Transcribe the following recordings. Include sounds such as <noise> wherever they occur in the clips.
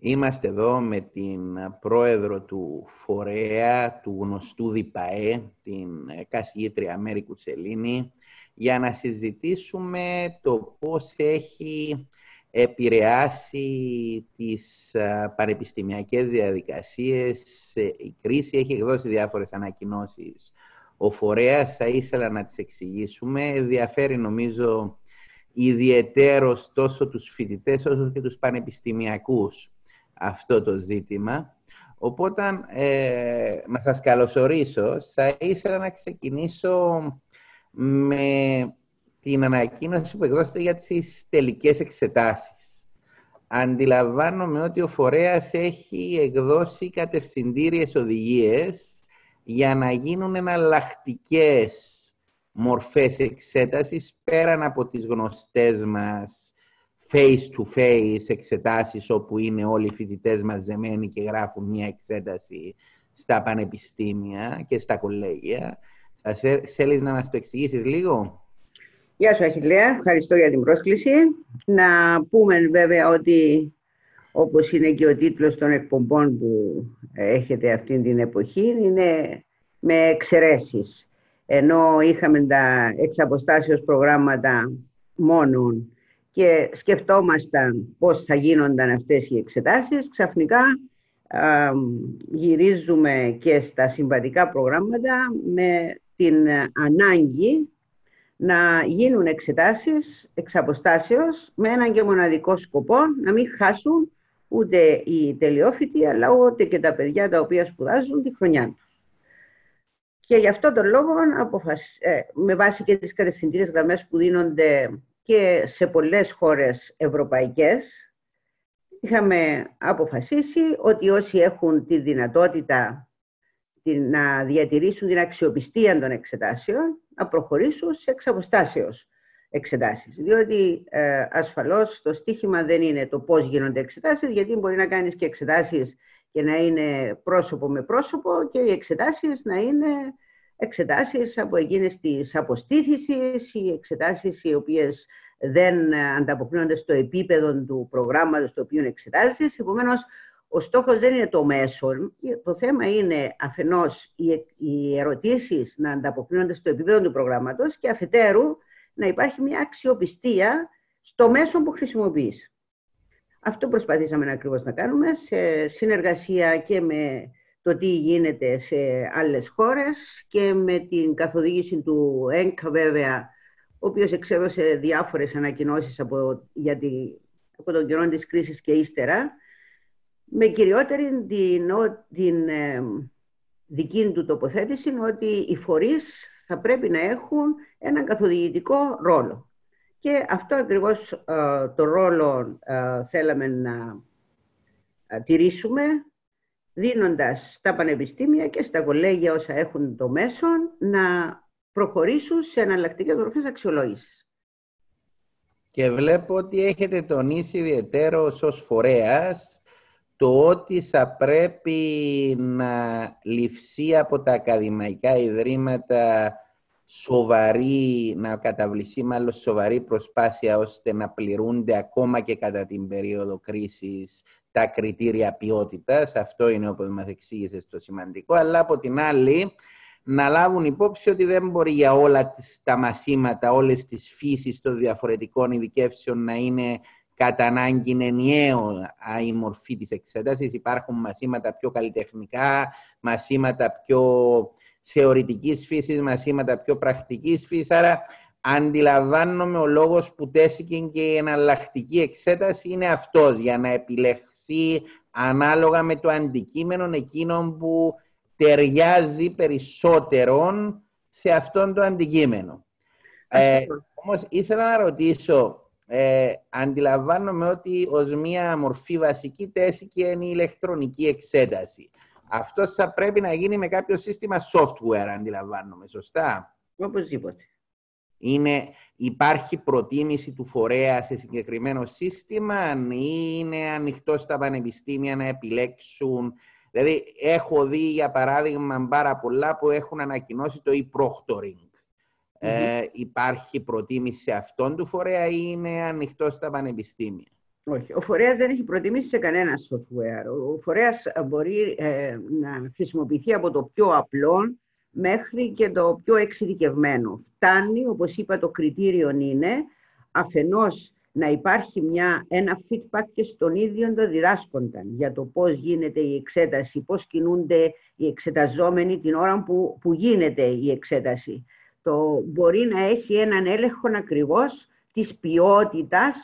Είμαστε εδώ με την πρόεδρο του Φορέα, του γνωστού ΔΙΠΑΕ, την καθηγήτρια Μέρη Κουτσελίνη, για να συζητήσουμε το πώς έχει επηρεάσει τις πανεπιστημιακές διαδικασίες. Η κρίση έχει εκδώσει διάφορες ανακοινώσεις. Ο φορέας θα ήθελα να τις εξηγήσουμε. Ενδιαφέρει νομίζω ιδιαιτέρως τόσο τους φοιτητές όσο και τους πανεπιστημιακούς αυτό το ζήτημα. Οπότε, ε, να σας καλωσορίσω. Θα ήθελα να ξεκινήσω με την ανακοίνωση που εκδώσετε για τις τελικές εξετάσεις. Αντιλαμβάνομαι ότι ο φορέας έχει εκδώσει κατευθυντήριες οδηγίες για να γίνουν εναλλακτικές μορφές εξέτασης πέραν από τις γνωστές μας face-to-face εξετάσεις όπου είναι όλοι οι φοιτητές μαζεμένοι και γράφουν μια εξέταση στα πανεπιστήμια και στα κολέγια. Θα θέλεις να μας το εξηγήσεις λίγο; Γεια σου Αχιλέα, ευχαριστώ για την πρόσκληση. Να πούμε βέβαια ότι όπως είναι και ο τίτλος των εκπομπών που έχετε αυτή την εποχή, είναι με εξαιρέσεις. Ενώ είχαμε τα εξαποστάσεως προγράμματα μόνον και σκεφτόμασταν πώς θα γίνονταν αυτές οι εξετάσεις, ξαφνικά γυρίζουμε και στα συμβατικά προγράμματα με την ανάγκη να γίνουν εξετάσεις εξ αποστάσεως με έναν και μοναδικό σκοπό να μην χάσουν ούτε οι τελειόφοιτοι αλλά ούτε και τα παιδιά τα οποία σπουδάζουν τη χρονιά τους. Και γι' αυτό τον λόγο, ε, με βάση και τις κατευθυντήρες γραμμές που δίνονται και σε πολλές χώρες ευρωπαϊκές, είχαμε αποφασίσει ότι όσοι έχουν τη δυνατότητα να διατηρήσουν την αξιοπιστία των εξετάσεων, να προχωρήσουν σε εξαποστάσεως εξετάσεις. Διότι ε, ασφαλώς το στίχημα δεν είναι το πώς γίνονται εξετάσεις, γιατί μπορεί να κάνεις και εξετάσεις και να είναι πρόσωπο με πρόσωπο και οι εξετάσεις να είναι εξετάσεις από εκείνες τις αποστήθησεις ή εξετάσεις οι οποίες δεν ανταποκρίνονται στο επίπεδο του προγράμματος το οποίο εξετάζεις. Επομένως, ο στόχος δεν είναι το μέσο. Το θέμα είναι αφενός οι ερωτήσεις να ανταποκρίνονται στο επίπεδο του προγράμματος και αφετέρου να υπάρχει μια αξιοπιστία στο μέσο που χρησιμοποιείς. Αυτό προσπαθήσαμε να ακριβώς να κάνουμε σε συνεργασία και με το τι γίνεται σε άλλες χώρες και με την καθοδήγηση του ΕΝΚΑ βέβαια, ο οποίος εξέδωσε διάφορες ανακοινώσεις από, για από τον καιρό της κρίσης και ύστερα, με κυριότερη την, την ε, δική του τοποθέτηση ότι οι φορείς θα πρέπει να έχουν έναν καθοδηγητικό ρόλο. Και αυτό ακριβώς ε, το ρόλο ε, θέλαμε να τηρήσουμε δίνοντας στα πανεπιστήμια και στα κολέγια όσα έχουν το μέσο να προχωρήσουν σε εναλλακτικές μορφές αξιολόγησης. Και βλέπω ότι έχετε τονίσει ιδιαίτερο ως φορέας το ότι θα πρέπει να ληφθεί από τα ακαδημαϊκά ιδρύματα σοβαρή, να καταβληθεί μάλλον σοβαρή προσπάθεια ώστε να πληρούνται ακόμα και κατά την περίοδο κρίσης τα κριτήρια ποιότητας. Αυτό είναι όπως μας εξήγησε το σημαντικό. Αλλά από την άλλη να λάβουν υπόψη ότι δεν μπορεί για όλα τα μαθήματα, όλες τις φύσεις των διαφορετικών ειδικεύσεων να είναι κατά ανάγκη ενιαίο η μορφή της εξέτασης. Υπάρχουν μαθήματα πιο καλλιτεχνικά, μαθήματα πιο θεωρητικής φύσης, μαθήματα πιο πρακτικής φύσης. Άρα αντιλαμβάνομαι ο λόγος που τέθηκε και η εναλλακτική εξέταση είναι αυτός, για να επιλεχθεί ανάλογα με το αντικείμενο εκείνο που ταιριάζει περισσότερον σε αυτόν το αντικείμενο. Ε, όμως ήθελα να ρωτήσω, ε, αντιλαμβάνομαι ότι ως μία μορφή βασική τέθηκε είναι η ηλεκτρονική εξέταση. Αυτό θα πρέπει να γίνει με κάποιο σύστημα software, αντιλαμβάνομαι, σωστά; Οπωσδήποτε. Είναι, υπάρχει προτίμηση του φορέα σε συγκεκριμένο σύστημα ή είναι ανοιχτό στα πανεπιστήμια να επιλέξουν. Δηλαδή, έχω δει για παράδειγμα πάρα πολλά που έχουν ανακοινώσει το e-proctoring. Ε, υπάρχει προτίμηση σε αυτόν του φορέα ή είναι ανοιχτό στα πανεπιστήμια; Όχι, ο φορέας δεν έχει προτιμήσει σε κανένα software. Ο φορέας μπορεί ε, να χρησιμοποιηθεί από το πιο απλό μέχρι και το πιο εξειδικευμένο. Φτάνει, όπως είπα, το κριτήριο είναι αφενός να υπάρχει μια, ένα feedback και στον ίδιο το διδάσκοντα για το πώς γίνεται η εξέταση, πώς κινούνται οι εξεταζόμενοι την ώρα που, που γίνεται η εξέταση. Το μπορεί να έχει έναν έλεγχο ακριβώς της ποιότητας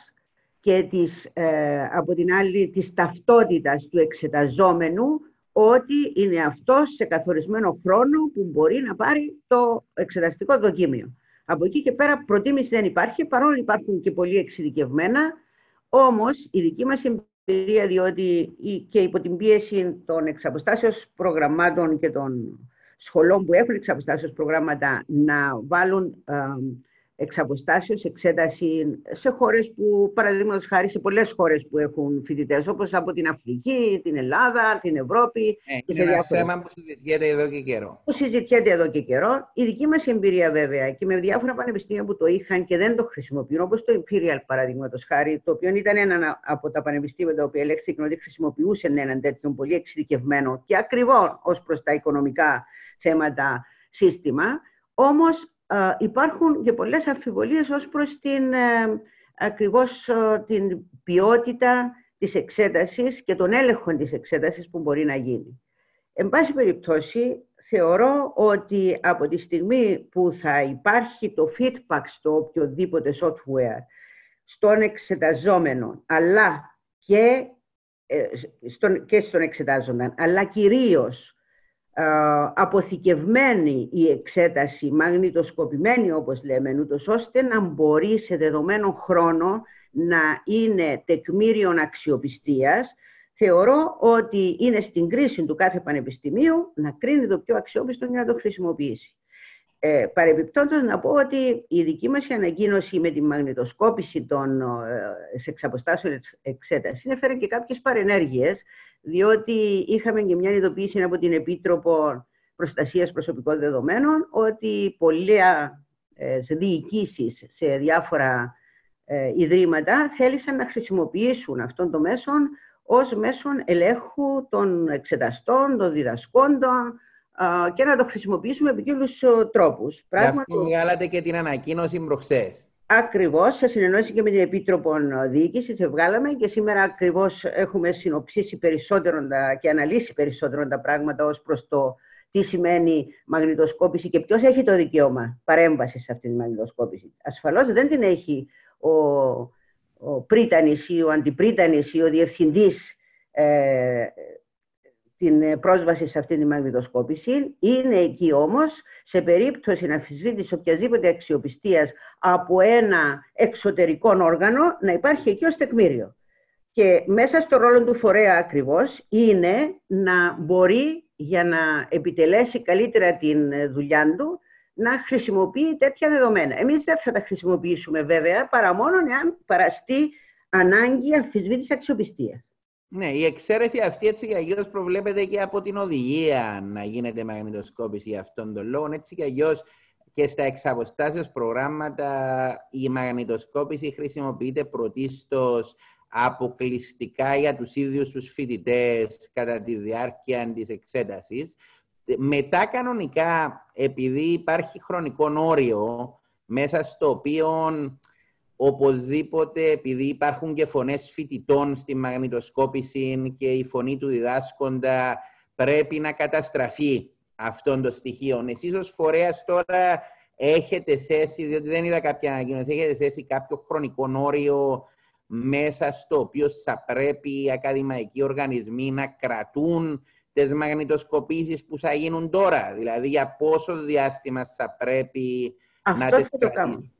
και της, ε, από την άλλη της ταυτότητας του εξεταζόμενου ότι είναι αυτός σε καθορισμένο χρόνο που μπορεί να πάρει το εξεταστικό δοκίμιο. Από εκεί και πέρα προτίμηση δεν υπάρχει, παρόλο υπάρχουν και πολύ εξειδικευμένα, όμως η δική μας εμπειρία, διότι και υπό την πίεση των εξαποστάσεως προγραμμάτων και των σχολών που έχουν εξαποστάσεως προγράμματα να βάλουν ε, εξ αποστάσεως εξέταση σε χώρες που, παραδείγματος χάρη, σε πολλές χώρες που έχουν φοιτητές, όπως από την Αφρική, την Ελλάδα, την Ευρώπη. Ε, και είναι ένα θέμα που συζητιέται εδώ και καιρό. Που συζητιέται εδώ και καιρό. Η δική μας εμπειρία βέβαια και με διάφορα πανεπιστήμια που το είχαν και δεν το χρησιμοποιούν, όπως το Imperial παραδείγματος χάρη, το οποίο ήταν ένα από τα πανεπιστήμια τα οποία ελέγχθηκαν ότι χρησιμοποιούσαν έναν τέτοιο πολύ εξειδικευμένο και ακριβό ως προς τα οικονομικά θέματα σύστημα. Όμως υπάρχουν και πολλές αμφιβολίες ως προς την, ε, ακριβώς την ποιότητα της εξέτασης και τον έλεγχο της εξέτασης που μπορεί να γίνει. Εν πάση περιπτώσει, θεωρώ ότι από τη στιγμή που θα υπάρχει το feedback στο οποιοδήποτε software, στον εξεταζόμενο, αλλά και, ε, στον, και στον εξετάζοντα, αλλά κυρίως αποθηκευμένη η εξέταση, μαγνητοσκοπημένη όπως λέμε, ούτως ώστε να μπορεί σε δεδομένο χρόνο να είναι τεκμήριον αξιοπιστίας, θεωρώ ότι είναι στην κρίση του κάθε πανεπιστημίου να κρίνει το πιο αξιόπιστο για να το χρησιμοποιήσει. Ε, παρεμπιπτόντως να πω ότι η δική μας ανακοίνωση με τη μαγνητοσκόπηση των ε, εξαποστάσεων εξέτασης έφερε και κάποιες παρενέργειες διότι είχαμε και μια ειδοποίηση από την Επίτροπο Προστασίας Προσωπικών Δεδομένων ότι πολλές διοικήσεις σε διάφορα ε, ιδρύματα θέλησαν να χρησιμοποιήσουν αυτόν το μέσον ως μέσον ελέγχου των εξεταστών, των διδασκόντων και να το χρησιμοποιήσουμε με ποικίλους τρόπους. Πράγμα αυτό βγάλατε και την ανακοίνωση προχθές. Ακριβώς, σε συνεννόηση και με την Επίτροπο Διοίκηση, σε βγάλαμε και σήμερα ακριβώς έχουμε συνοψίσει περισσότερο και αναλύσει περισσότερο τα πράγματα ως προς το τι σημαίνει μαγνητοσκόπηση και ποιος έχει το δικαίωμα παρέμβασης σε αυτή τη μαγνητοσκόπηση. Ασφαλώς δεν την έχει ο, ο πρίτανης ή ο αντιπρίτανης ή ο διευθυντής ε, την ε, πρόσβαση σε αυτή τη μαγνητοσκόπηση. Είναι εκεί όμως, σε περίπτωση να αμφισβήτηση οποιασδήποτε αξιοπιστίας από ένα εξωτερικό όργανο, να υπάρχει εκεί ως τεκμήριο. Και μέσα στο ρόλο του φορέα ακριβώς είναι να μπορεί για να επιτελέσει καλύτερα την δουλειά του να χρησιμοποιεί τέτοια δεδομένα. Εμείς δεν θα τα χρησιμοποιήσουμε βέβαια παρά μόνο εάν παραστεί ανάγκη αμφισβήτησης αξιοπιστίας. Ναι, η εξαίρεση αυτή έτσι και αλλιώ προβλέπεται και από την οδηγία να γίνεται μαγνητοσκόπηση για αυτόν τον λόγο. Έτσι και αλλιώς και στα εξαποστάσεως προγράμματα η μαγνητοσκόπηση χρησιμοποιείται πρωτίστως αποκλειστικά για τους ίδιους τους φοιτητές κατά τη διάρκεια της εξέτασης. Μετά κανονικά, επειδή υπάρχει χρονικό όριο μέσα στο οποίο οπωσδήποτε, επειδή υπάρχουν και φωνές φοιτητών στη μαγνητοσκόπηση και η φωνή του διδάσκοντα, πρέπει να καταστραφεί αυτόν το στοιχείο. Εσείς ως φορέας τώρα έχετε θέσει, διότι δεν είδα κάποια ανακοίνωση, έχετε θέσει κάποιο χρονικό όριο μέσα στο οποίο θα πρέπει οι ακαδημαϊκοί οργανισμοί να κρατούν τις μαγνητοσκοπήσεις που θα γίνουν τώρα; Δηλαδή, για πόσο διάστημα θα πρέπει να τις κρατήσουν;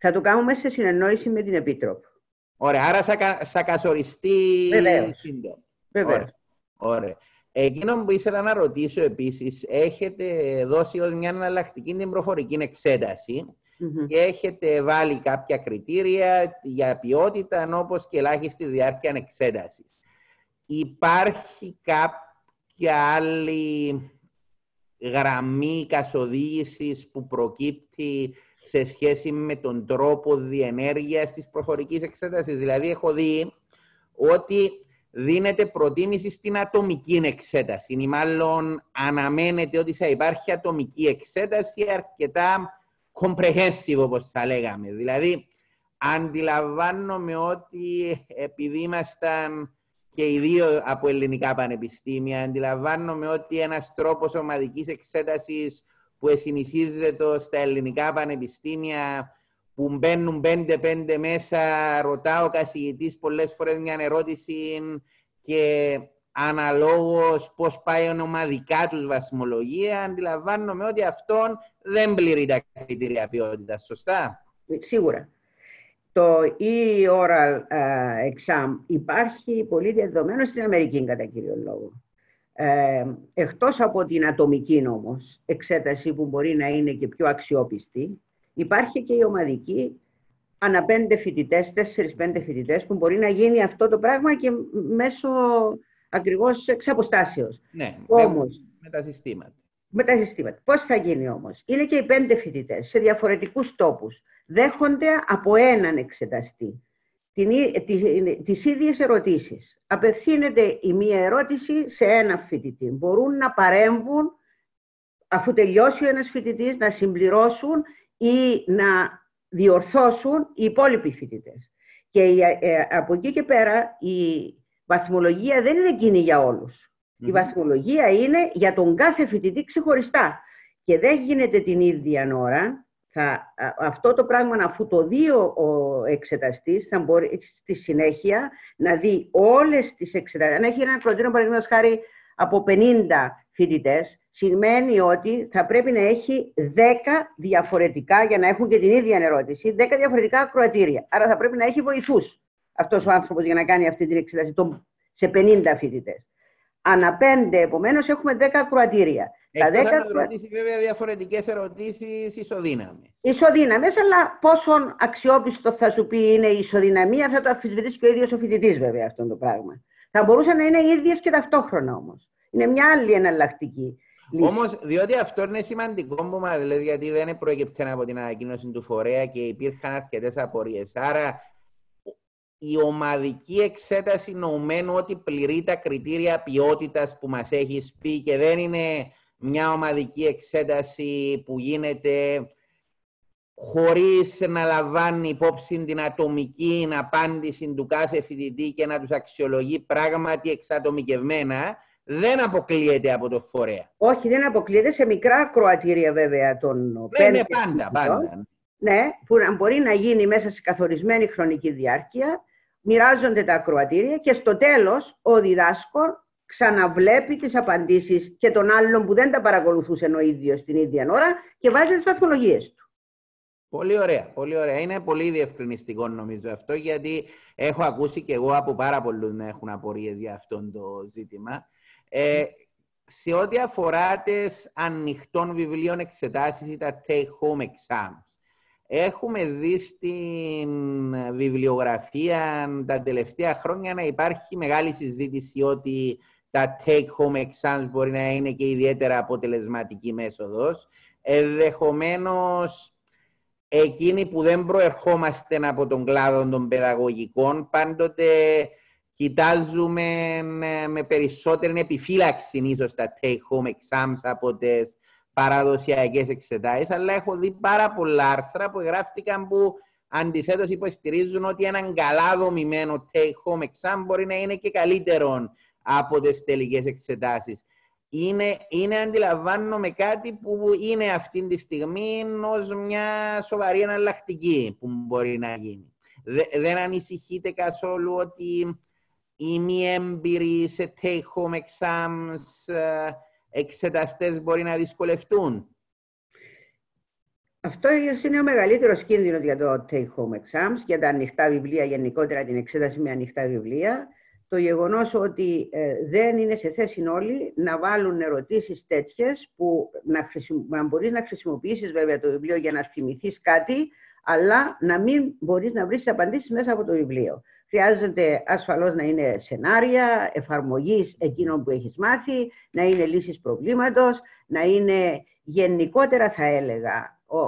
Θα το κάνουμε σε συνεννόηση με την Επίτροπο. Ωραία, άρα θα, θα καθοριστεί σύντομα. Βεβαίως. Ωραία. Εκείνο που ήθελα να ρωτήσω επίσης, έχετε δώσει ως μια αναλλακτική την προφορική και έχετε βάλει κάποια κριτήρια για ποιότητα, όπως και ελάχιστη διάρκεια εξέτασης. Υπάρχει κάποια άλλη γραμμή καθοδήγησης που προκύπτει σε σχέση με τον τρόπο διενέργειας της προφορικής εξέτασης. Δηλαδή, έχω δει ότι δίνεται προτίμηση στην ατομική εξέταση ή μάλλον αναμένεται ότι θα υπάρχει ατομική εξέταση αρκετά comprehensive όπως θα λέγαμε. Δηλαδή, αντιλαμβάνομαι ότι επειδή ήμασταν και οι δύο από ελληνικά πανεπιστήμια, αντιλαμβάνομαι ότι ένας τρόπος ομαδικής εξέτασης που συνηθίζεται στα ελληνικά πανεπιστήμια που μπαίνουν πέντε-πέντε μέσα, ρωτάω ο καθηγητής πολλές φορές μια ερώτηση και αναλόγως πώς πάει ομαδικά τους βασιμολογία, αντιλαμβάνομαι ότι αυτόν δεν πληρεί τα κριτήρια ποιότητας. Σωστά; Σίγουρα. Το e-oral exam υπάρχει πολύ διαδεδομένο στην Αμερική κατά κύριο λόγο. Ε, εκτός από την ατομική όμως εξέταση που μπορεί να είναι και πιο αξιόπιστη, υπάρχει και η ομαδική ανά πέντε φοιτητές, τέσσερις-πέντε φοιτητές, που μπορεί να γίνει αυτό το πράγμα και μέσω ακριβώς εξ αποστάσεως. Ναι, όμως, με τα συστήματα. Με τα συστήματα. Πώς θα γίνει όμως; Είναι και οι πέντε φοιτητές σε διαφορετικούς τόπους. Δέχονται από έναν εξεταστή τις ίδιες ερωτήσεις. Απευθύνεται η μία ερώτηση σε ένα φοιτητή. Μπορούν να παρέμβουν αφού τελειώσει ο ένας φοιτητής, να συμπληρώσουν ή να διορθώσουν οι υπόλοιποι φοιτητές. Και ε, από εκεί και πέρα η βαθμολογία δεν είναι εκείνη για ολους Η βαθμολογία είναι για τον κάθε φοιτητή ξεχωριστά. Και δεν γίνεται την ίδια ώρα. Θα, αυτό το πράγμα, αφού το δει ο εξεταστής, θα μπορεί στη συνέχεια να δει όλες τις εξετάσεις. Αν έχει ένα προτείνω, παραδείγματος χάρη, από 50 φοιτητές, σημαίνει ότι θα πρέπει να έχει 10 διαφορετικά, για να έχουν και την ίδια ερώτηση, 10 διαφορετικά ακροατήρια. Άρα θα πρέπει να έχει βοηθούς αυτός ο άνθρωπος για να κάνει αυτή την εξέταση σε 50 φοιτητές. Ανά πέντε, επομένως, έχουμε 10 ακροατήρια. Τα 10 ερωτήσει, βέβαια, διαφορετικές ερωτήσεις ισοδύναμες. Ισοδύναμες, αλλά πόσο αξιόπιστο θα σου πει είναι η ισοδυναμία, θα το αμφισβητήσει και ο ίδιος ο φοιτητής, βέβαια, αυτό το πράγμα. Θα μπορούσαν να είναι οι ίδιες και ταυτόχρονα όμως. Είναι μια άλλη εναλλακτική. Όμως, διότι αυτό είναι σημαντικό που μα λέει, γιατί δεν προέκυψε από την ανακοίνωση του φορέα και υπήρχαν αρκετές απορίες. Άρα, η ομαδική εξέταση νομένου ότι πληρεί τα κριτήρια ποιότητας που μας έχει πει και δεν είναι μια ομαδική εξέταση που γίνεται χωρίς να λαμβάνει υπόψη την ατομική απάντηση του κάθε φοιτητή και να τους αξιολογεί πράγματι εξατομικευμένα, δεν αποκλείεται από το φορέα. Όχι, δεν αποκλείεται σε μικρά κροατήρια βέβαια των ναι, ναι, πάντα, πάντα. Ναι, που μπορεί να γίνει μέσα σε καθορισμένη χρονική διάρκεια, μοιράζονται τα ακροατήρια και στο τέλος ο διδάσκων ξαναβλέπει τις απαντήσεις και των άλλων που δεν τα παρακολουθούσε ο ίδιος την ίδια ώρα και βάζει τις βαθμολογίες του. Πολύ ωραία, πολύ ωραία. Είναι πολύ διευκρινιστικό νομίζω αυτό, γιατί έχω ακούσει και εγώ από πάρα πολλούς να έχουν απορίες για αυτό το ζήτημα. Ε, σε ό,τι αφορά τις ανοιχτών βιβλίων εξετάσεις ή τα take-home exams, έχουμε δει στην βιβλιογραφία τα τελευταία χρόνια να υπάρχει μεγάλη συζήτηση ότι τα take-home exams μπορεί να είναι και ιδιαίτερα αποτελεσματική μέθοδος. Ενδεχομένως εκείνοι που δεν προερχόμαστε από τον κλάδο των παιδαγωγικών, πάντοτε κοιτάζουμε με, περισσότερη επιφύλαξη ίσω τα take-home exams από τις παραδοσιακές εξετάσεις, αλλά έχω δει πάρα πολλά άρθρα που γράφτηκαν που αντιθέτως υποστηρίζουν ότι έναν καλά δομημένο take-home exam μπορεί να είναι και καλύτερο από τις τελικές εξετάσεις. Είναι, είναι, αντιλαμβάνομαι, κάτι που είναι αυτή τη στιγμή ως μια σοβαρή εναλλακτική που μπορεί να γίνει. δεν ανησυχείτε καθόλου ότι οι μη έμπειροι σε take-home exams ε, εξεταστές μπορεί να δυσκολευτούν; Αυτό είναι ο μεγαλύτερος κίνδυνος για το take-home exams, για τα ανοιχτά βιβλία, γενικότερα την εξέταση με ανοιχτά βιβλία. Το γεγονός ότι ε, δεν είναι σε θέση όλοι να βάλουν ερωτήσεις τέτοιες που να, χρησιμο... να μπορείς να χρησιμοποιήσεις βέβαια το βιβλίο για να θυμηθείς κάτι, αλλά να μην μπορείς να βρεις απαντήσεις μέσα από το βιβλίο. Χρειάζεται ασφαλώς να είναι σενάρια, εφαρμογής εκείνων που έχεις μάθει, να είναι λύσεις προβλήματος, να είναι γενικότερα θα έλεγα ο,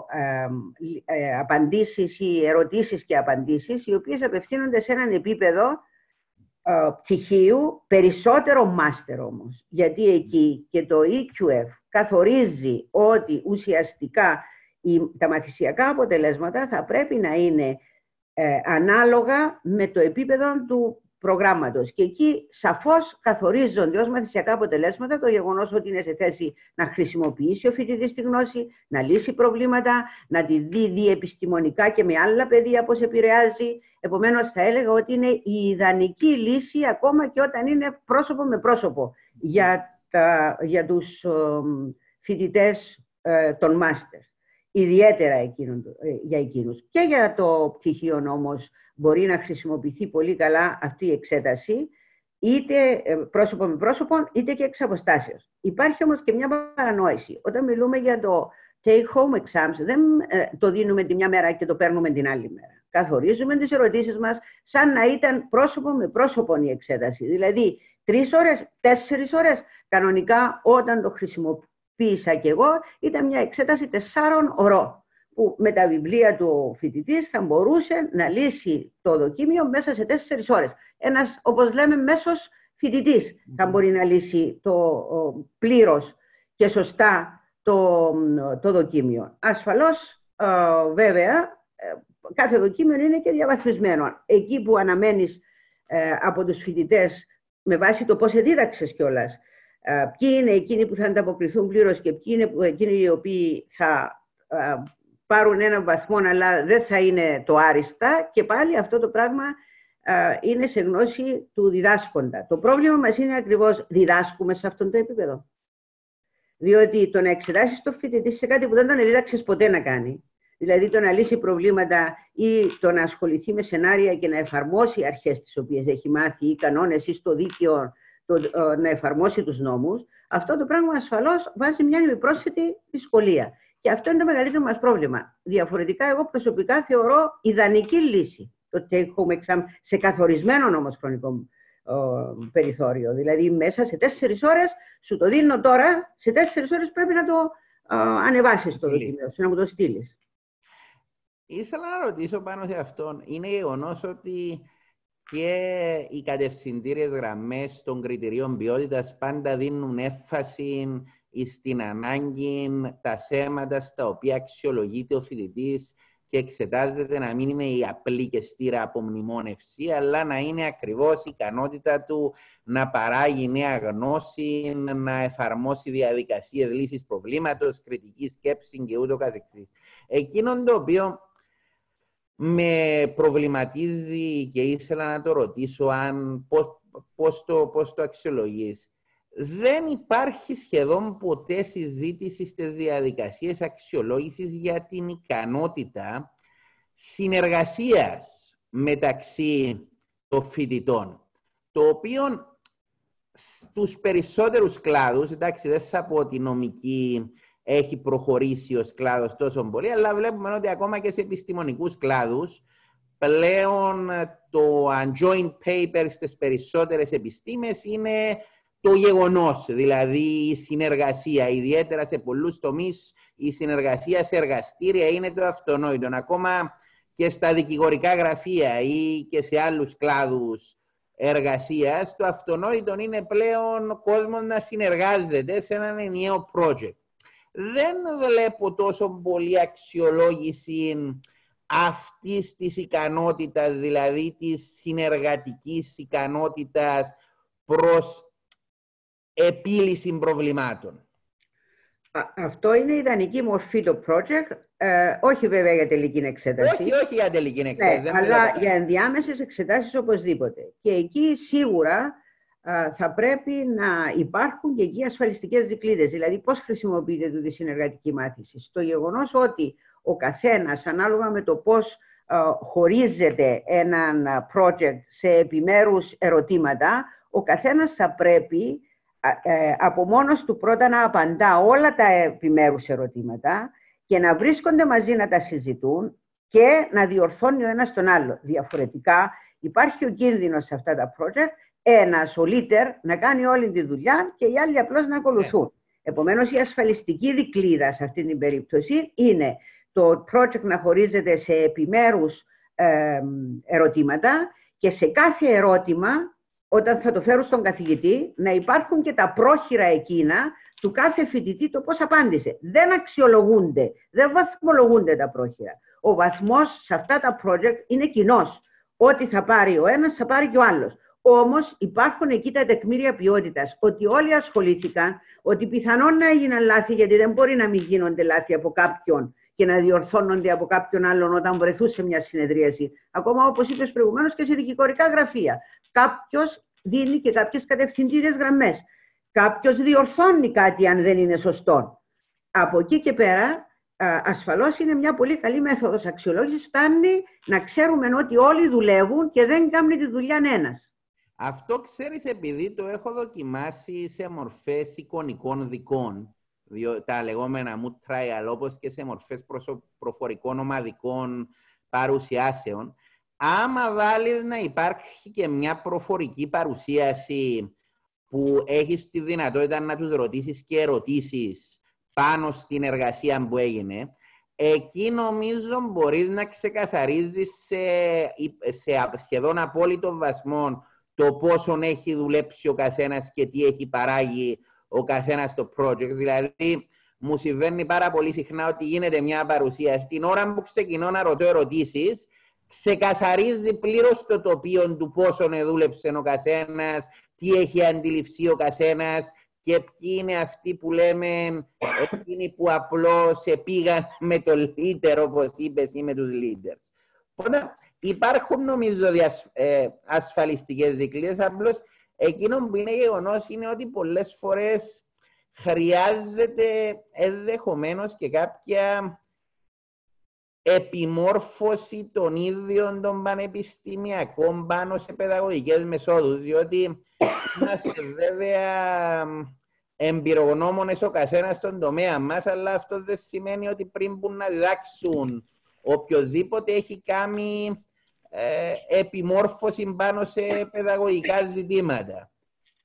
ε, απαντήσεις ή ερωτήσεις και απαντήσεις οι οποίες απευθύνονται σε έναν επίπεδο πτυχίου, περισσότερο μάστερ όμως. Γιατί εκεί και το EQF καθορίζει ότι ουσιαστικά τα μαθησιακά αποτελέσματα θα πρέπει να είναι ε, ανάλογα με το επίπεδο του προγράμματος. Και εκεί σαφώς καθορίζονται ως μαθησιακά αποτελέσματα το γεγονός ότι είναι σε θέση να χρησιμοποιήσει ο φοιτητής τη γνώση, να λύσει προβλήματα, να τη δει διεπιστημονικά και με άλλα παιδεία πώς επηρεάζει. Επομένως θα έλεγα ότι είναι η ιδανική λύση ακόμα και όταν είναι πρόσωπο με πρόσωπο για, τα, για τους φοιτητές ε, των μάστερς. Ιδιαίτερα εκείνον, ε, για εκείνους. Και για το πτυχίο όμως μπορεί να χρησιμοποιηθεί πολύ καλά αυτή η εξέταση, είτε ε, πρόσωπο με πρόσωπο, είτε και εξ αποστάσεως. Υπάρχει όμως και μια παρανόηση. Όταν μιλούμε για το take-home exams, δεν το δίνουμε τη μια μέρα και το παίρνουμε την άλλη μέρα. Καθορίζουμε τις ερωτήσεις μας σαν να ήταν πρόσωπο με πρόσωπο η εξέταση. Δηλαδή, τρεις ώρες, τέσσερις ώρες, κανονικά όταν το χρησιμοποιούμε ποιήσα κι εγώ, ήταν μια εξέταση τεσσάρων ωρών, που με τα βιβλία του φοιτητής θα μπορούσε να λύσει το δοκίμιο μέσα σε τέσσερις ώρες. Ένας, όπως λέμε, μέσος φοιτητής θα μπορεί να λύσει το πλήρως και σωστά το, το δοκίμιο. Ασφαλώς, βέβαια, ε, κάθε δοκίμιο είναι και διαβαθμισμένο. Εκεί που αναμένεις ε, από τους φοιτητές με βάση το πώς εδίδαξες κιόλας, ποιοι είναι εκείνοι που θα ανταποκριθούν πλήρως και ποιοι είναι εκείνοι οι οποίοι θα πάρουν ένα βαθμό αλλά δεν θα είναι το άριστα και πάλι αυτό το πράγμα είναι σε γνώση του διδάσκοντα. Το πρόβλημα μας είναι ακριβώς διδάσκουμε σε αυτόν το επίπεδο. Διότι το να εξετάσεις το φοιτητή σε κάτι που δεν τον δίδαξε ποτέ να κάνει, δηλαδή το να λύσει προβλήματα ή το να ασχοληθεί με σενάρια και να εφαρμόσει αρχές τις οποίες έχει μάθει ή κανόνες ή στο δίκαιο το, ε, να εφαρμόσει τους νόμους, αυτό το πράγμα ασφαλώς βάζει μια επιπρόσθετη δυσκολία. Και αυτό είναι το μεγαλύτερο μας πρόβλημα. Διαφορετικά, εγώ προσωπικά θεωρώ ιδανική λύση το take home exam σε καθορισμένο όμως χρονικό περιθώριο. Δηλαδή, μέσα σε τέσσερις ώρες σου το δίνω τώρα, σε τέσσερις ώρες πρέπει να το ε, ανεβάσεις το δοκιμίο σου, να μου το στείλεις. Ήθελα να ρωτήσω πάνω σε αυτόν. Είναι γεγονός ότι και οι κατευθυντήριες γραμμές των κριτηρίων ποιότητας πάντα δίνουν έμφαση στην ανάγκη τα θέματα στα οποία αξιολογείται ο φοιτητής και εξετάζεται να μην είναι η απλή και στήρα απομνημόνευση, αλλά να είναι ακριβώς η ικανότητα του να παράγει νέα γνώση, να εφαρμόσει διαδικασίες λύσης προβλήματος, κριτική σκέψη και ούτω καθεξής. Εκείνο το οποίο με προβληματίζει και ήθελα να το ρωτήσω αν πώς, πώς το, πώς το αξιολογείς. Δεν υπάρχει σχεδόν ποτέ συζήτηση στις διαδικασίες αξιολόγησης για την ικανότητα συνεργασίας μεταξύ των φοιτητών, το οποίο στους περισσότερους κλάδους, εντάξει δεν θα πω ότι νομική έχει προχωρήσει ο κλάδος τόσο πολύ, αλλά βλέπουμε ότι ακόμα και σε επιστημονικούς κλάδους πλέον το unjoined paper στις περισσότερες επιστήμες είναι το γεγονός, δηλαδή η συνεργασία. Ιδιαίτερα σε πολλούς τομείς η συνεργασία σε εργαστήρια είναι το αυτονόητο. Ακόμα και στα δικηγορικά γραφεία ή και σε άλλους κλάδους εργασίας, το αυτονόητο είναι πλέον κόσμος να συνεργάζεται σε έναν ενιαίο project δεν βλέπω τόσο πολύ αξιολόγηση αυτής της ικανότητας, δηλαδή της συνεργατικής ικανότητας προς επίλυση προβλημάτων. Αυτό είναι η ιδανική μορφή το project, ε, όχι βέβαια για τελική εξέταση. Όχι, όχι για τελική εξέταση. Ναι, αλλά για ενδιάμεσες εξετάσεις οπωσδήποτε. Και εκεί σίγουρα θα πρέπει να υπάρχουν και εκεί ασφαλιστικές δικλείδες. Δηλαδή, πώς χρησιμοποιείται τούτη η συνεργατική μάθηση. Στο γεγονός ότι ο καθένας, ανάλογα με το πώς χωρίζεται έναν project σε επιμέρους ερωτήματα, ο καθένας θα πρέπει ε, από μόνος του πρώτα να απαντά όλα τα επιμέρους ερωτήματα και να βρίσκονται μαζί να τα συζητούν και να διορθώνει ο ένας τον άλλο. Διαφορετικά υπάρχει ο κίνδυνος σε αυτά τα project ένας, ο leader, να κάνει όλη τη δουλειά και οι άλλοι απλώς να ακολουθούν. Yeah. Επομένως, η ασφαλιστική δικλίδα σε αυτή την περίπτωση είναι το project να χωρίζεται σε επιμέρους ε, ερωτήματα και σε κάθε ερώτημα όταν θα το φέρουν στον καθηγητή, να υπάρχουν και τα πρόχειρα εκείνα του κάθε φοιτητή το πώς απάντησε. Δεν αξιολογούνται, δεν βαθμολογούνται τα πρόχειρα. Ο βαθμός σε αυτά τα project είναι κοινός. Ό,τι θα πάρει ο ένας, θα πάρει και ο άλλος. Όμως υπάρχουν εκεί τα τεκμήρια ποιότητας, ότι όλοι ασχολήθηκαν, ότι πιθανόν να έγιναν λάθη, γιατί δεν μπορεί να μην γίνονται λάθη από κάποιον και να διορθώνονται από κάποιον άλλον όταν βρεθούσε μια συνεδρίαση. Ακόμα όπως είπες προηγουμένως και σε δικηγορικά γραφεία. Κάποιος δίνει και κάποιες κατευθυντήριες γραμμές. Κάποιος διορθώνει κάτι αν δεν είναι σωστό. Από εκεί και πέρα, ασφαλώς είναι μια πολύ καλή μέθοδος αξιολόγησης. Φτάνει να ξέρουμε ότι όλοι δουλεύουν και δεν κάνει τη δουλειά ένας. Αυτό ξέρεις επειδή το έχω δοκιμάσει σε μορφές εικονικών δικών, τα λεγόμενα mood trial, όπως και σε μορφές προφορικών ομαδικών παρουσιάσεων. Άμα βάλεις να υπάρχει και μια προφορική παρουσίαση που έχεις τη δυνατότητα να τους ρωτήσεις και ερωτήσεις πάνω στην εργασία που έγινε, εκεί νομίζω μπορείς να ξεκαθαρίζεις σε, σε σχεδόν απόλυτο βασμό το πόσο έχει δουλέψει ο καθένας και τι έχει παράγει ο καθένας στο project. Δηλαδή, μου συμβαίνει πάρα πολύ συχνά ότι γίνεται μια παρουσία. Στην ώρα που ξεκινώ να ρωτώ ερωτήσεις, ξεκαθαρίζει πλήρως το τοπίο του πόσο δούλεψε ο καθένας, τι έχει αντιληφθεί ο καθένας και ποιοι είναι αυτοί που λέμε εκείνοι που απλώς πήγαν με το leader, όπως είπες, ή με τους leaders. Οπότε υπάρχουν νομίζω διασ... ε, ασφαλιστικές δικλείες, απλώς εκείνο που είναι γεγονός είναι ότι πολλές φορές χρειάζεται ενδεχομένως και κάποια επιμόρφωση των ίδιων των πανεπιστημιακών πάνω σε παιδαγωγικές μεσόδους, διότι είμαστε βέβαια εμπειρογνώμονες ο καθένας στον τομέα μας, αλλά αυτό δεν σημαίνει ότι πριν που να διδάξουν οποιοδήποτε έχει κάνει ε, επιμόρφωση πάνω σε παιδαγωγικά ζητήματα.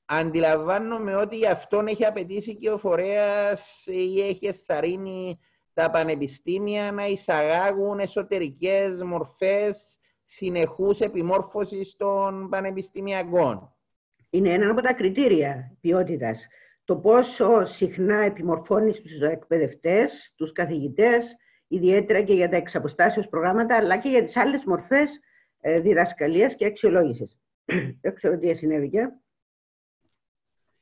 Αντιλαμβάνομαι ότι γι' αυτόν έχει απαιτήσει και ο φορέας ή έχει ευθαρρύνει τα πανεπιστήμια να εισαγάγουν εσωτερικές μορφές συνεχούς επιμόρφωσης των πανεπιστημιακών. Είναι ένα από τα κριτήρια ποιότητας. Το πόσο συχνά επιμορφώνεις τους εκπαιδευτές, τους καθηγητές, ιδιαίτερα και για τα εξαποστάσεως προγράμματα, αλλά και για τις άλλες μορφές ε, διδασκαλίας και αξιολόγησης. <clears throat> Δεν ξέρω τι συνέβηκε.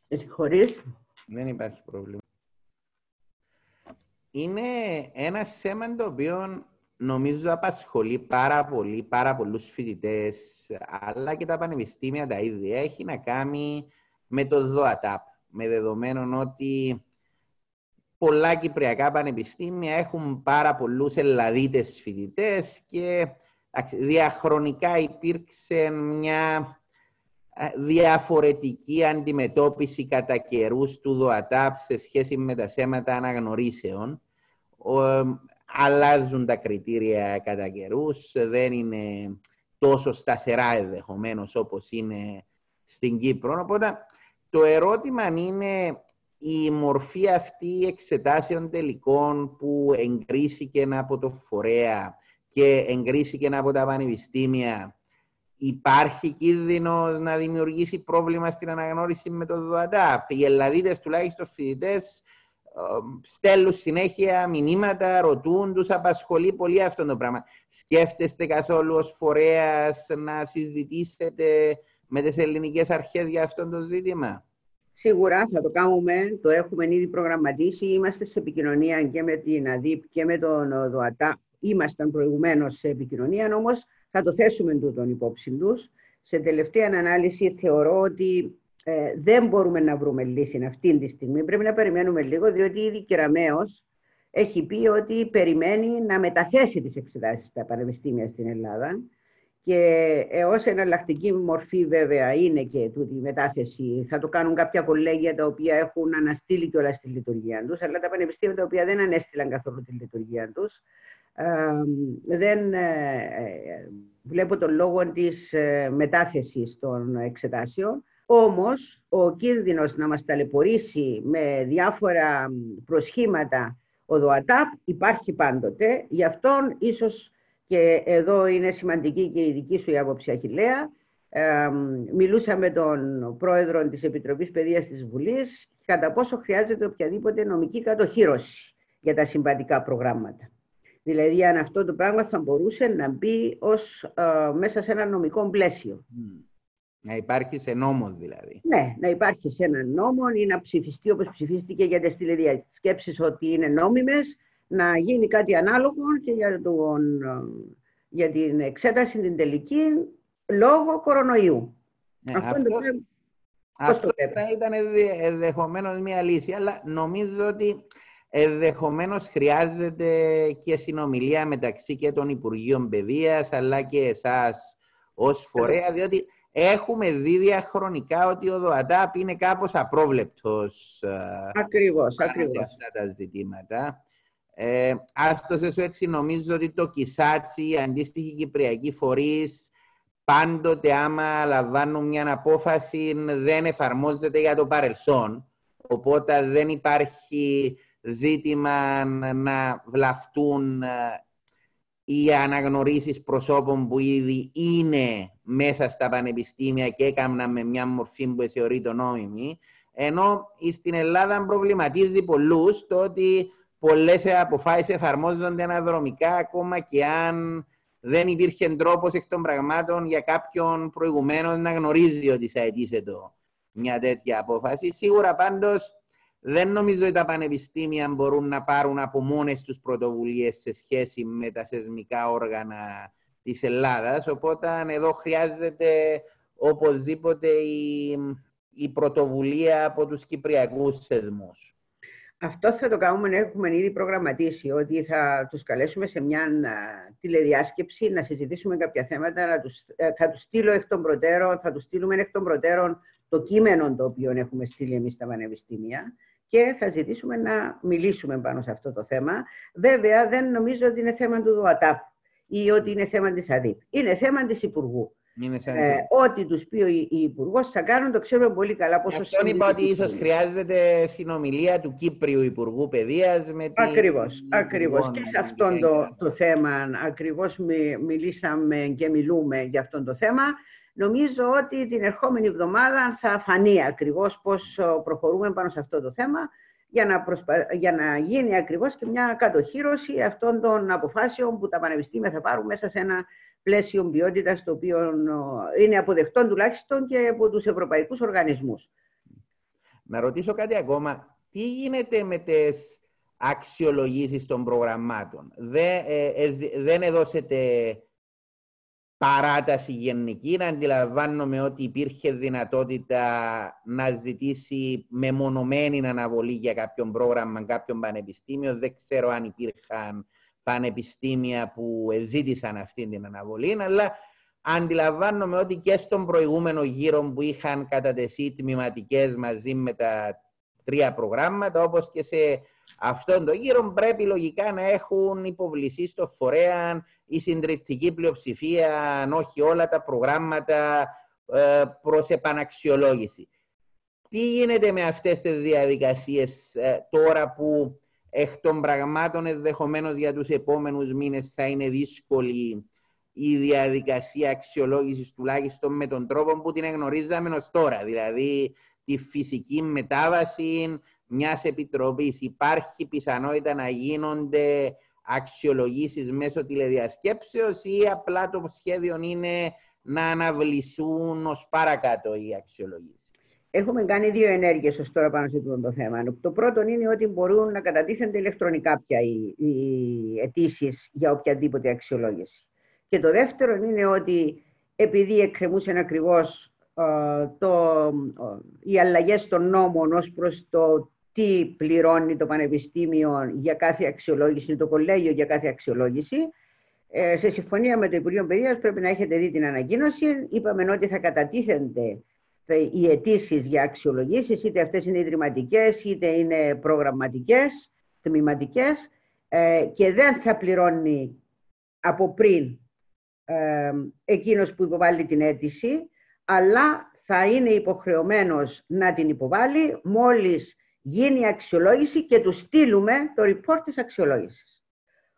Συγχωρείς. Δεν υπάρχει πρόβλημα. Είναι ένα θέμα το οποίο νομίζω απασχολεί πάρα πολύ, πάρα πολλούς φοιτητές, αλλά και τα πανεπιστήμια τα ίδια. Έχει να κάνει με το ΔΟΑΤΑΠ, με δεδομένο ότι πολλά κυπριακά πανεπιστήμια έχουν πάρα πολλούς ελλαδίτες φοιτητές και διαχρονικά υπήρξε μια ε, διαφορετική αντιμετώπιση κατά καιρούς του ΔΟΑΤΑΠ σε σχέση με τα θέματα αναγνωρίσεων. Αλλάζουν τα κριτήρια κατά καιρούς, δεν είναι τόσο σταθερά ενδεχομένως όπως είναι στην Κύπρο. Οπότε το ερώτημα είναι η μορφή αυτή εξετάσεων τελικών που εγκρίθηκε από το φορέα και εγκρίθηκε από τα πανεπιστήμια, υπάρχει κίνδυνο να δημιουργήσει πρόβλημα στην αναγνώριση με το ΔΟΑΤΑΠ. Οι Ελλαδίτες τουλάχιστον φοιτητές στέλνουν συνέχεια μηνύματα, ρωτούν, τους απασχολεί πολύ αυτό το πράγμα. Σκέφτεστε καθόλου ως φορέας να συζητήσετε με τις ελληνικές αρχές για αυτό το ζήτημα; Σίγουρα θα το κάνουμε, το έχουμε ήδη προγραμματίσει. Είμαστε σε επικοινωνία και με την ΑΔΥΠ και με τον ΔΟΑΤΑ ήμασταν προηγουμένως σε επικοινωνία, όμως θα το θέσουμε τούτον υπόψη τους. Σε τελευταία ανάλυση θεωρώ ότι ε, δεν μπορούμε να βρούμε λύση αυτή τη στιγμή. Πρέπει να περιμένουμε λίγο, διότι ήδη Κεραμέως έχει πει ότι περιμένει να μεταθέσει τις εξετάσεις στα πανεπιστήμια στην Ελλάδα και ως εναλλακτική μορφή βέβαια είναι και τούτη η μετάθεση. Θα το κάνουν κάποια κολέγια τα οποία έχουν αναστείλει κιόλας τη λειτουργία τους, αλλά τα πανεπιστήμια τα οποία δεν ανέστηλαν καθόλου τη λειτουργία τους δεν ε, ε, βλέπω τον λόγο της ε, μετάθεσης των εξετάσεων. Όμως, ο κίνδυνος να μας ταλαιπωρήσει με διάφορα προσχήματα ο ΔΟΑΤΑΠ υπάρχει πάντοτε. Γι' αυτόν ίσως και εδώ είναι σημαντική και η δική σου η άποψη Αχιλέα, μιλούσα με τον πρόεδρο της Επιτροπής Παιδείας της Βουλής κατά πόσο χρειάζεται οποιαδήποτε νομική κατοχήρωση για τα συμβατικά προγράμματα. Δηλαδή, αν αυτό το πράγμα θα μπορούσε να μπει ως, ε, μέσα σε ένα νομικό πλαίσιο. Να υπάρχει σε νόμος δηλαδή. Ναι, να υπάρχει σε ένα νόμο ή να ψηφιστεί όπως ψηφίστηκε για τις τηλεδιασκέψεις ότι είναι νόμιμες, να γίνει κάτι ανάλογο και για, τον, ε, για την εξέταση την τελική λόγω κορονοϊού. Ναι, αυτό, αυτό, αυτό θα ήταν ενδεχομένως μια λύση, αλλά νομίζω ότι ενδεχομένως χρειάζεται και συνομιλία μεταξύ και των Υπουργείων Παιδείας, αλλά και εσάς ως φορέα, διότι έχουμε δει διαχρονικά ότι ο ΔΟΑΤΑΠ είναι κάπως απρόβλεπτος ακριβώς, ακριβώς. αυτά τα ζητήματα. Ε, άστοσε έτσι νομίζω ότι το Κισάτσι, η αντίστοιχη Κυπριακή Φορείς, πάντοτε άμα λαμβάνουν μια απόφαση δεν εφαρμόζεται για το παρελθόν. Οπότε δεν υπάρχει ζήτημα να βλαφτούν ε, οι αναγνωρίσεις προσώπων που ήδη είναι μέσα στα πανεπιστήμια και έκαναν με μια μορφή που θεωρείται νόμιμη. Ενώ στην Ελλάδα προβληματίζει πολλούς το ότι πολλές αποφάσεις εφαρμόζονται αναδρομικά ακόμα και αν δεν υπήρχε τρόπος εκ των πραγμάτων για κάποιον προηγουμένω να γνωρίζει ότι θα αιτήσεται μια τέτοια απόφαση. Σίγουρα πάντως δεν νομίζω ότι τα πανεπιστήμια μπορούν να πάρουν από μόνες τους πρωτοβουλίες σε σχέση με τα θεσμικά όργανα της Ελλάδας. Οπότε εδώ χρειάζεται οπωσδήποτε η, η πρωτοβουλία από τους κυπριακούς θεσμούς. Αυτό θα το κάνουμε, έχουμε ήδη προγραμματίσει, ότι θα τους καλέσουμε σε μια τηλεδιάσκεψη να συζητήσουμε κάποια θέματα, να τους, ε, θα τους στείλω εκ των προτέρων, θα τους στείλουμε εκ των προτέρων το κείμενο το οποίο έχουμε στείλει εμείς στα πανεπιστήμια και θα ζητήσουμε να μιλήσουμε πάνω σε αυτό το θέμα. Βέβαια, δεν νομίζω ότι είναι θέμα του ΔΟΑΤΑΠ ή ότι είναι θέμα της ΑΔΥΠ. Είναι θέμα της Υπουργού. Ε, ό,τι τους πει ο Υπουργός θα κάνουν, το ξέρουμε πολύ καλά. Πόσο Αυτό είπα ότι ίσως χρειάζεται συνομιλία του Κύπριου Υπουργού Παιδείας με την. Ακριβώς. Ακριβώς. Και σε αυτό το, το θέμα ακριβώς μιλήσαμε και μιλούμε για αυτό το θέμα. Νομίζω ότι την ερχόμενη εβδομάδα θα φανεί ακριβώς πώς προχωρούμε πάνω σε αυτό το θέμα για να, προσπα... για να γίνει ακριβώς και μια κατοχήρωση αυτών των αποφάσεων που τα πανεπιστήμια θα πάρουν μέσα σε ένα πλαίσιο ποιότητας το οποίο είναι αποδεκτό τουλάχιστον και από τους ευρωπαϊκούς οργανισμούς. Να ρωτήσω κάτι ακόμα. Τι γίνεται με τις αξιολογήσεις των προγραμμάτων; Δεν, ε, ε, δεν έδωσετε παράταση γενική. Να αντιλαμβάνομαι ότι υπήρχε δυνατότητα να ζητήσει μεμονωμένη αναβολή για κάποιον πρόγραμμα, κάποιον πανεπιστήμιο. Δεν ξέρω αν υπήρχαν πανεπιστήμια που ζήτησαν αυτή την αναβολή, αλλά αντιλαμβάνομαι ότι και στον προηγούμενο γύρο που είχαν κατατεθεί τμηματικές μαζί με τα τρία προγράμματα, όπως και σε αυτόν τον γύρο πρέπει λογικά να έχουν υποβληθεί στο φορέα η συντριπτική πλειοψηφία, αν όχι όλα τα προγράμματα ε, προς επαναξιολόγηση. Τι γίνεται με αυτές τις διαδικασίες ε, τώρα που εκ των πραγμάτων ενδεχομένως για τους επόμενους μήνες θα είναι δύσκολη η διαδικασία αξιολόγησης τουλάχιστον με τον τρόπο που την εγνωρίζαμε ως τώρα. Δηλαδή τη φυσική μετάβαση μιας επιτροπής. Υπάρχει πιθανότητα να γίνονται αξιολογήσεις μέσω τηλεδιασκέψεως ή απλά το σχέδιο είναι να αναβληθούν ως παρακάτω οι αξιολογήσεις; Έχουμε κάνει δύο ενέργειες ως τώρα πάνω σε αυτό το θέμα. Το πρώτο είναι ότι μπορούν να κατατίθενται ηλεκτρονικά πια οι, οι αιτήσεις για οποιαδήποτε αξιολόγηση. Και το δεύτερο είναι ότι επειδή εκκρεμούσαν ακριβώς οι αλλαγές των νόμων ως προς το τι πληρώνει το Πανεπιστήμιο για κάθε αξιολόγηση, το κολέγιο για κάθε αξιολόγηση, ε, σε συμφωνία με το Υπουργείο Παιδείας πρέπει να έχετε δει την ανακοίνωση. Είπαμε ότι θα κατατίθενται οι αιτήσεις για αξιολογήσεις, είτε αυτές είναι ιδρυματικές, είτε είναι προγραμματικές, τμηματικές ε, και δεν θα πληρώνει από πριν ε, εκείνος που υποβάλλει την αίτηση, αλλά θα είναι υποχρεωμένος να την υποβάλει μόλις γίνει η αξιολόγηση και του στείλουμε το report της αξιολόγησης.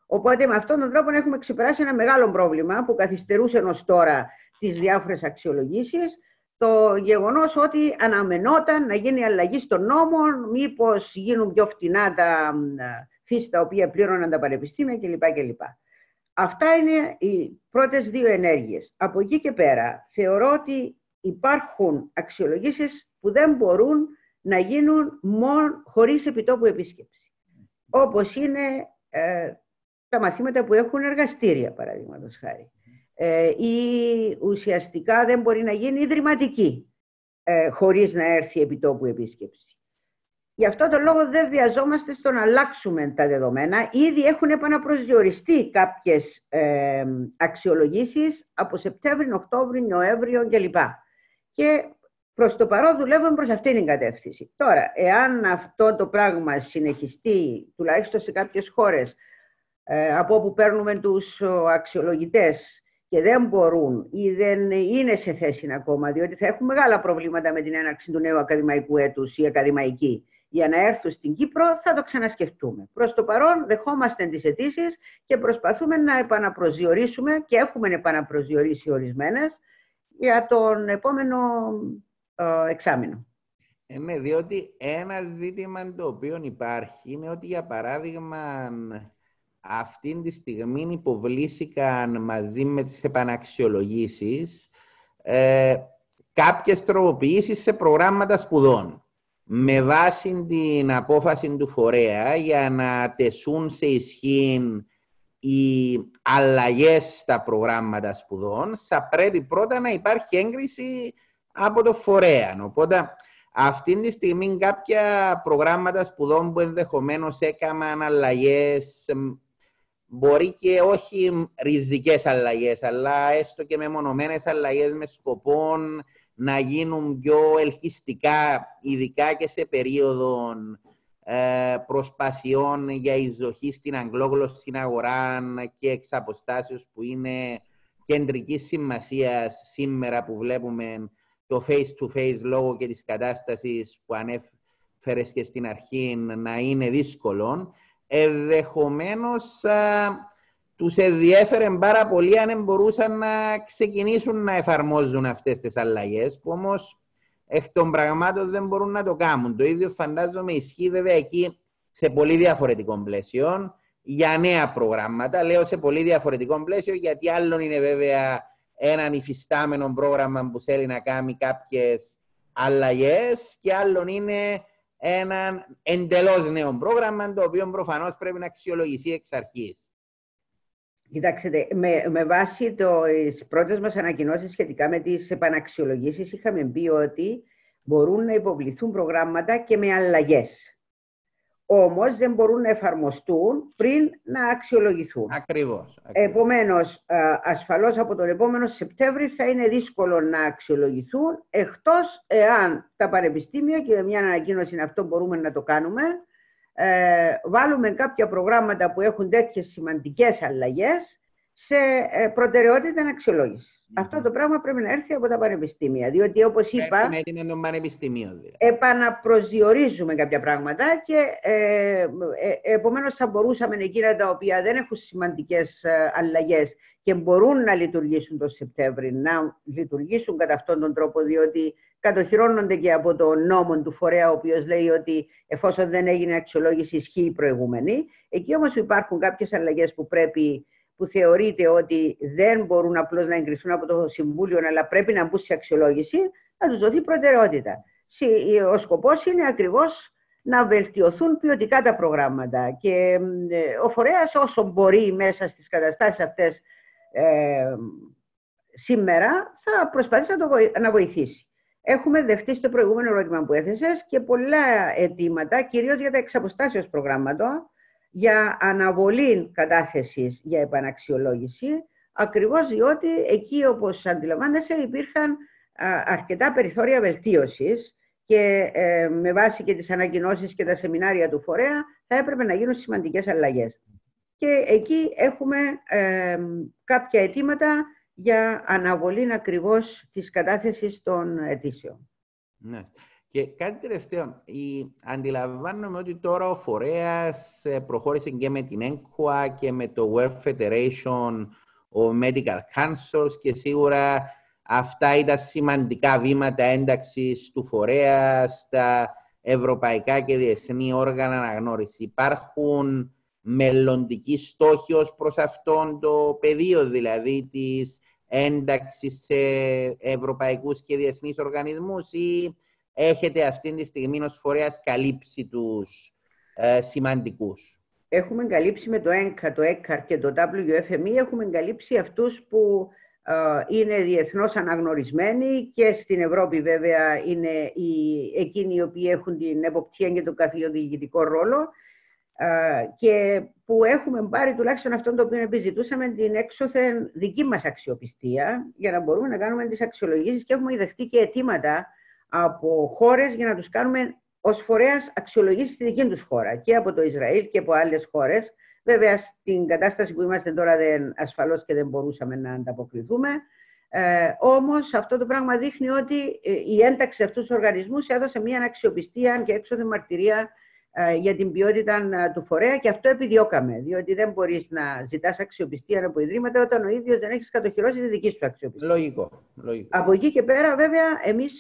Οπότε με αυτόν τον τρόπο έχουμε ξεπεράσει ένα μεγάλο πρόβλημα που καθυστερούσε ως τώρα τις διάφορες αξιολογήσεις το γεγονός ότι αναμενόταν να γίνει αλλαγή των νόμων, μήπως γίνουν πιο φτηνά τα φύση τα οποία πλήρωναν τα πανεπιστήμια κλπ. κλπ. Αυτά είναι οι πρώτες δύο ενέργειες. Από εκεί και πέρα θεωρώ ότι υπάρχουν αξιολογήσεις που δεν μπορούν να γίνουν μόνο χωρίς επιτόπου επίσκεψη. Όπως είναι ε, τα μαθήματα που έχουν εργαστήρια, παραδείγματος χάρη. Ε, ή ουσιαστικά δεν μπορεί να γίνει ιδρυματική ε, χωρίς να έρθει επιτόπου επίσκεψη. Γι' αυτό το λόγο δεν βιαζόμαστε στο να αλλάξουμε τα δεδομένα. Ήδη έχουν επαναπροσδιοριστεί κάποιες ε, αξιολογήσεις από Σεπτέμβριο, Οκτώβριο, Νοέμβριο κλπ. Και προς το παρόν δουλεύουμε προς αυτήν την κατεύθυνση. Τώρα, εάν αυτό το πράγμα συνεχιστεί, τουλάχιστον σε κάποιες χώρες, ε, από όπου παίρνουμε τους αξιολογητές και δεν μπορούν ή δεν είναι σε θέση ακόμα, διότι θα έχουν μεγάλα προβλήματα με την έναρξη του νέου ακαδημαϊκού έτους ή ακαδημαϊκή, για να έρθουν στην Κύπρο, θα το ξανασκεφτούμε. Προς το παρόν δεχόμαστε τις αιτήσεις και προσπαθούμε να επαναπροσδιορίσουμε και έχουμε επαναπροσδιορίσει ορισμένες για τον επόμενο ε, εξάμεινο. Ε, ναι, διότι ένα ζήτημα το οποίο υπάρχει είναι ότι για παράδειγμα αυτή τη στιγμή υποβλήθηκαν μαζί με τις επαναξιολογήσεις ε, κάποιες τροποποιήσεις σε προγράμματα σπουδών με βάση την απόφαση του φορέα για να τεσούν σε ισχύ οι αλλαγές στα προγράμματα σπουδών, θα πρέπει πρώτα να υπάρχει έγκριση από το φορέα. Οπότε, αυτή τη στιγμή κάποια προγράμματα σπουδών που ενδεχομένως έκαναν αλλαγές μπορεί και όχι ριζικές αλλαγές, αλλά έστω και μεμονωμένες αλλαγές με σκοπό να γίνουν πιο ελκυστικά, ειδικά και σε περίοδο ε, προσπαθειών για εισδοχή στην αγγλόγλωση αγορά και εξ που είναι κεντρικής σημασίας σήμερα που βλέπουμε το face-to-face λόγω και της κατάστασης που ανέφερες και στην αρχή να είναι δύσκολο, ενδεχομένως τους ενδιέφερε πάρα πολύ αν μπορούσαν να ξεκινήσουν να εφαρμόζουν αυτές τις αλλαγές, που όμως εκ των πραγμάτων δεν μπορούν να το κάνουν. Το ίδιο φαντάζομαι ισχύει βέβαια εκεί σε πολύ διαφορετικό πλαίσιο για νέα προγράμματα. Λέω σε πολύ διαφορετικό πλαίσιο γιατί άλλον είναι βέβαια έναν υφιστάμενο πρόγραμμα που θέλει να κάνει κάποιες αλλαγές και άλλον είναι ένα εντελώς νέο πρόγραμμα το οποίο προφανώς πρέπει να αξιολογηθεί εξ αρχής. Κοιτάξτε, με, με βάση το, τις πρώτες μας ανακοινώσεις σχετικά με τις επαναξιολογήσεις είχαμε πει ότι μπορούν να υποβληθούν προγράμματα και με αλλαγές. Όμως δεν μπορούν να εφαρμοστούν πριν να αξιολογηθούν. Ακριβώς. Επομένως, ασφαλώς από τον επόμενο Σεπτέμβρη θα είναι δύσκολο να αξιολογηθούν, εκτός εάν τα πανεπιστήμια, και με μια ανακοίνωση αυτό μπορούμε να το κάνουμε, ε, βάλουμε κάποια προγράμματα που έχουν τέτοιες σημαντικές αλλαγές σε ε, προτεραιότητα αξιολόγηση. Αυτό το πράγμα πρέπει να έρθει από τα πανεπιστήμια. Διότι, όπως είπα. Είναι το πανεπιστήμιο, δηλαδή. Επαναπροσδιορίζουμε κάποια πράγματα και ε, ε, επομένως θα μπορούσαμε εκείνα τα οποία δεν έχουν σημαντικές ε, αλλαγές και μπορούν να λειτουργήσουν το Σεπτέμβρη, να λειτουργήσουν κατά αυτόν τον τρόπο, διότι κατοχυρώνονται και από το νόμο του φορέα, ο οποίος λέει ότι εφόσον δεν έγινε αξιολόγηση, ισχύει η προηγούμενη. Εκεί όμως υπάρχουν κάποιες αλλαγές που πρέπει που θεωρείται ότι δεν μπορούν απλώς να εγκριθούν από το Συμβούλιο, αλλά πρέπει να μπουν σε αξιολόγηση, να τους δοθεί προτεραιότητα. Ο σκοπός είναι ακριβώς να βελτιωθούν ποιοτικά τα προγράμματα και ε, ο φορέας όσο μπορεί μέσα στις καταστάσεις αυτές ε, σήμερα θα προσπαθήσει να, το να βοηθήσει. Έχουμε δεχτεί στο προηγούμενο ερώτημα που έθεσες και πολλά αιτήματα, κυρίως για τα εξαποστάσεως προγράμματα, για αναβολή κατάθεσης για επαναξιολόγηση, ακριβώς διότι εκεί, όπως αντιλαμβάνεσαι, υπήρχαν αρκετά περιθώρια βελτίωσης και ε, με βάση και τις ανακοινώσεις και τα σεμινάρια του φορέα θα έπρεπε να γίνουν σημαντικές αλλαγές. Και εκεί έχουμε ε, κάποια αιτήματα για αναβολή ακριβώς της κατάθεσης των αιτήσεων. Ναι. Και κάτι τελευταίο, η, αντιλαμβάνομαι ότι τώρα ο φορέας ε, προχώρησε και με την ENQA και με το World Federation of Medical Councils και σίγουρα Αυτά ήταν σημαντικά βήματα ένταξης του φορέα στα ευρωπαϊκά και διεθνή όργανα αναγνώρισης. Υπάρχουν μελλοντικοί στόχοι ως προς αυτόν το πεδίο, δηλαδή της ένταξης σε ευρωπαϊκούς και διεθνείς οργανισμούς ή έχετε αυτή τη στιγμή ως φορέας καλύψει τους ε, σημαντικούς; Έχουμε καλύψει με το ΕΝΚΑ, το ΕΚΑΡ και το WFME, έχουμε καλύψει αυτούς που ε, είναι διεθνώς αναγνωρισμένοι και στην Ευρώπη βέβαια είναι οι, εκείνοι οι οποίοι έχουν την εποπτεία και τον καθηγητικό ρόλο ε, και που έχουμε πάρει τουλάχιστον αυτό το οποίο επιζητούσαμε την έξωθεν δική μας αξιοπιστία για να μπορούμε να κάνουμε τις αξιολογήσεις και έχουμε δεχτεί και αιτήματα από χώρες για να τους κάνουμε ως φορέας αξιολογήσεις στη δική τους χώρα και από το Ισραήλ και από άλλες χώρες Βέβαια, στην κατάσταση που είμαστε τώρα δεν, ασφαλώς και δεν μπορούσαμε να ανταποκριθούμε. Ε, όμως αυτό το πράγμα δείχνει ότι ε, η ένταξη σε αυτούς τους οργανισμούς έδωσε μια αξιοπιστία και έξοδο μαρτυρία ε, για την ποιότητα ε, του φορέα και αυτό επιδιώκαμε. Διότι δεν μπορείς να ζητάς αξιοπιστία από ιδρύματα όταν ο ίδιος δεν έχεις κατοχυρώσει τη δική σου αξιοπιστία. Λογικό. Λογικό. Από εκεί και πέρα, βέβαια, εμείς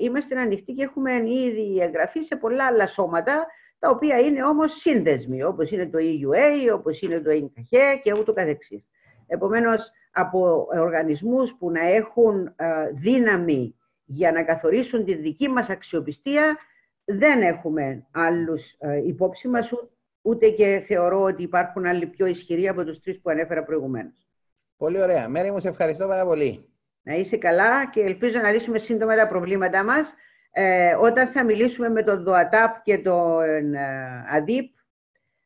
είμαστε ανοιχτοί και έχουμε ήδη εγγραφεί σε πολλά άλλα σώματα τα οποία είναι όμως σύνδεσμοι, όπως είναι το EUA, όπως είναι το INCAHE και ούτω καθεξής. Επομένως, από οργανισμούς που να έχουν ε, δύναμη για να καθορίσουν τη δική μας αξιοπιστία, δεν έχουμε άλλους ε, υπόψη μας, ούτε και θεωρώ ότι υπάρχουν άλλοι πιο ισχυροί από τους τρεις που ανέφερα προηγουμένως. Πολύ ωραία. Μέρη μου, σε ευχαριστώ πάρα πολύ. Να είσαι καλά και ελπίζω να λύσουμε σύντομα τα προβλήματά μας ε, όταν θα μιλήσουμε με τον ΔΟΑΤΑΠ και τον ε, ΑΔΙΠ,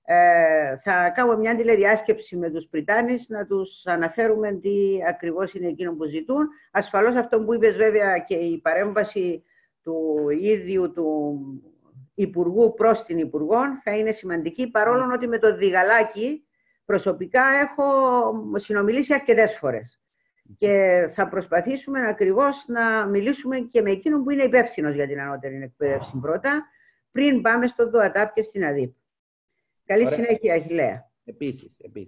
ε, θα κάνουμε μια τηλεδιάσκεψη με τους Πριτάνης να τους αναφέρουμε τι ακριβώς είναι εκείνο που ζητούν. Ασφαλώς αυτό που είπες βέβαια και η παρέμβαση του ίδιου του Υπουργού προς την Υπουργό θα είναι σημαντική, παρόλο ότι με το Διγαλάκι προσωπικά έχω συνομιλήσει αρκετές φορές και θα προσπαθήσουμε ακριβώς να μιλήσουμε και με εκείνον που είναι υπεύθυνος για την ανώτερη εκπαίδευση πρώτα, πριν πάμε στο ΔΟΑΤΑΠ και στην ΑΔΥΠ. Καλή συνέχεια, Αχιλέα. Επίσης, επίσης.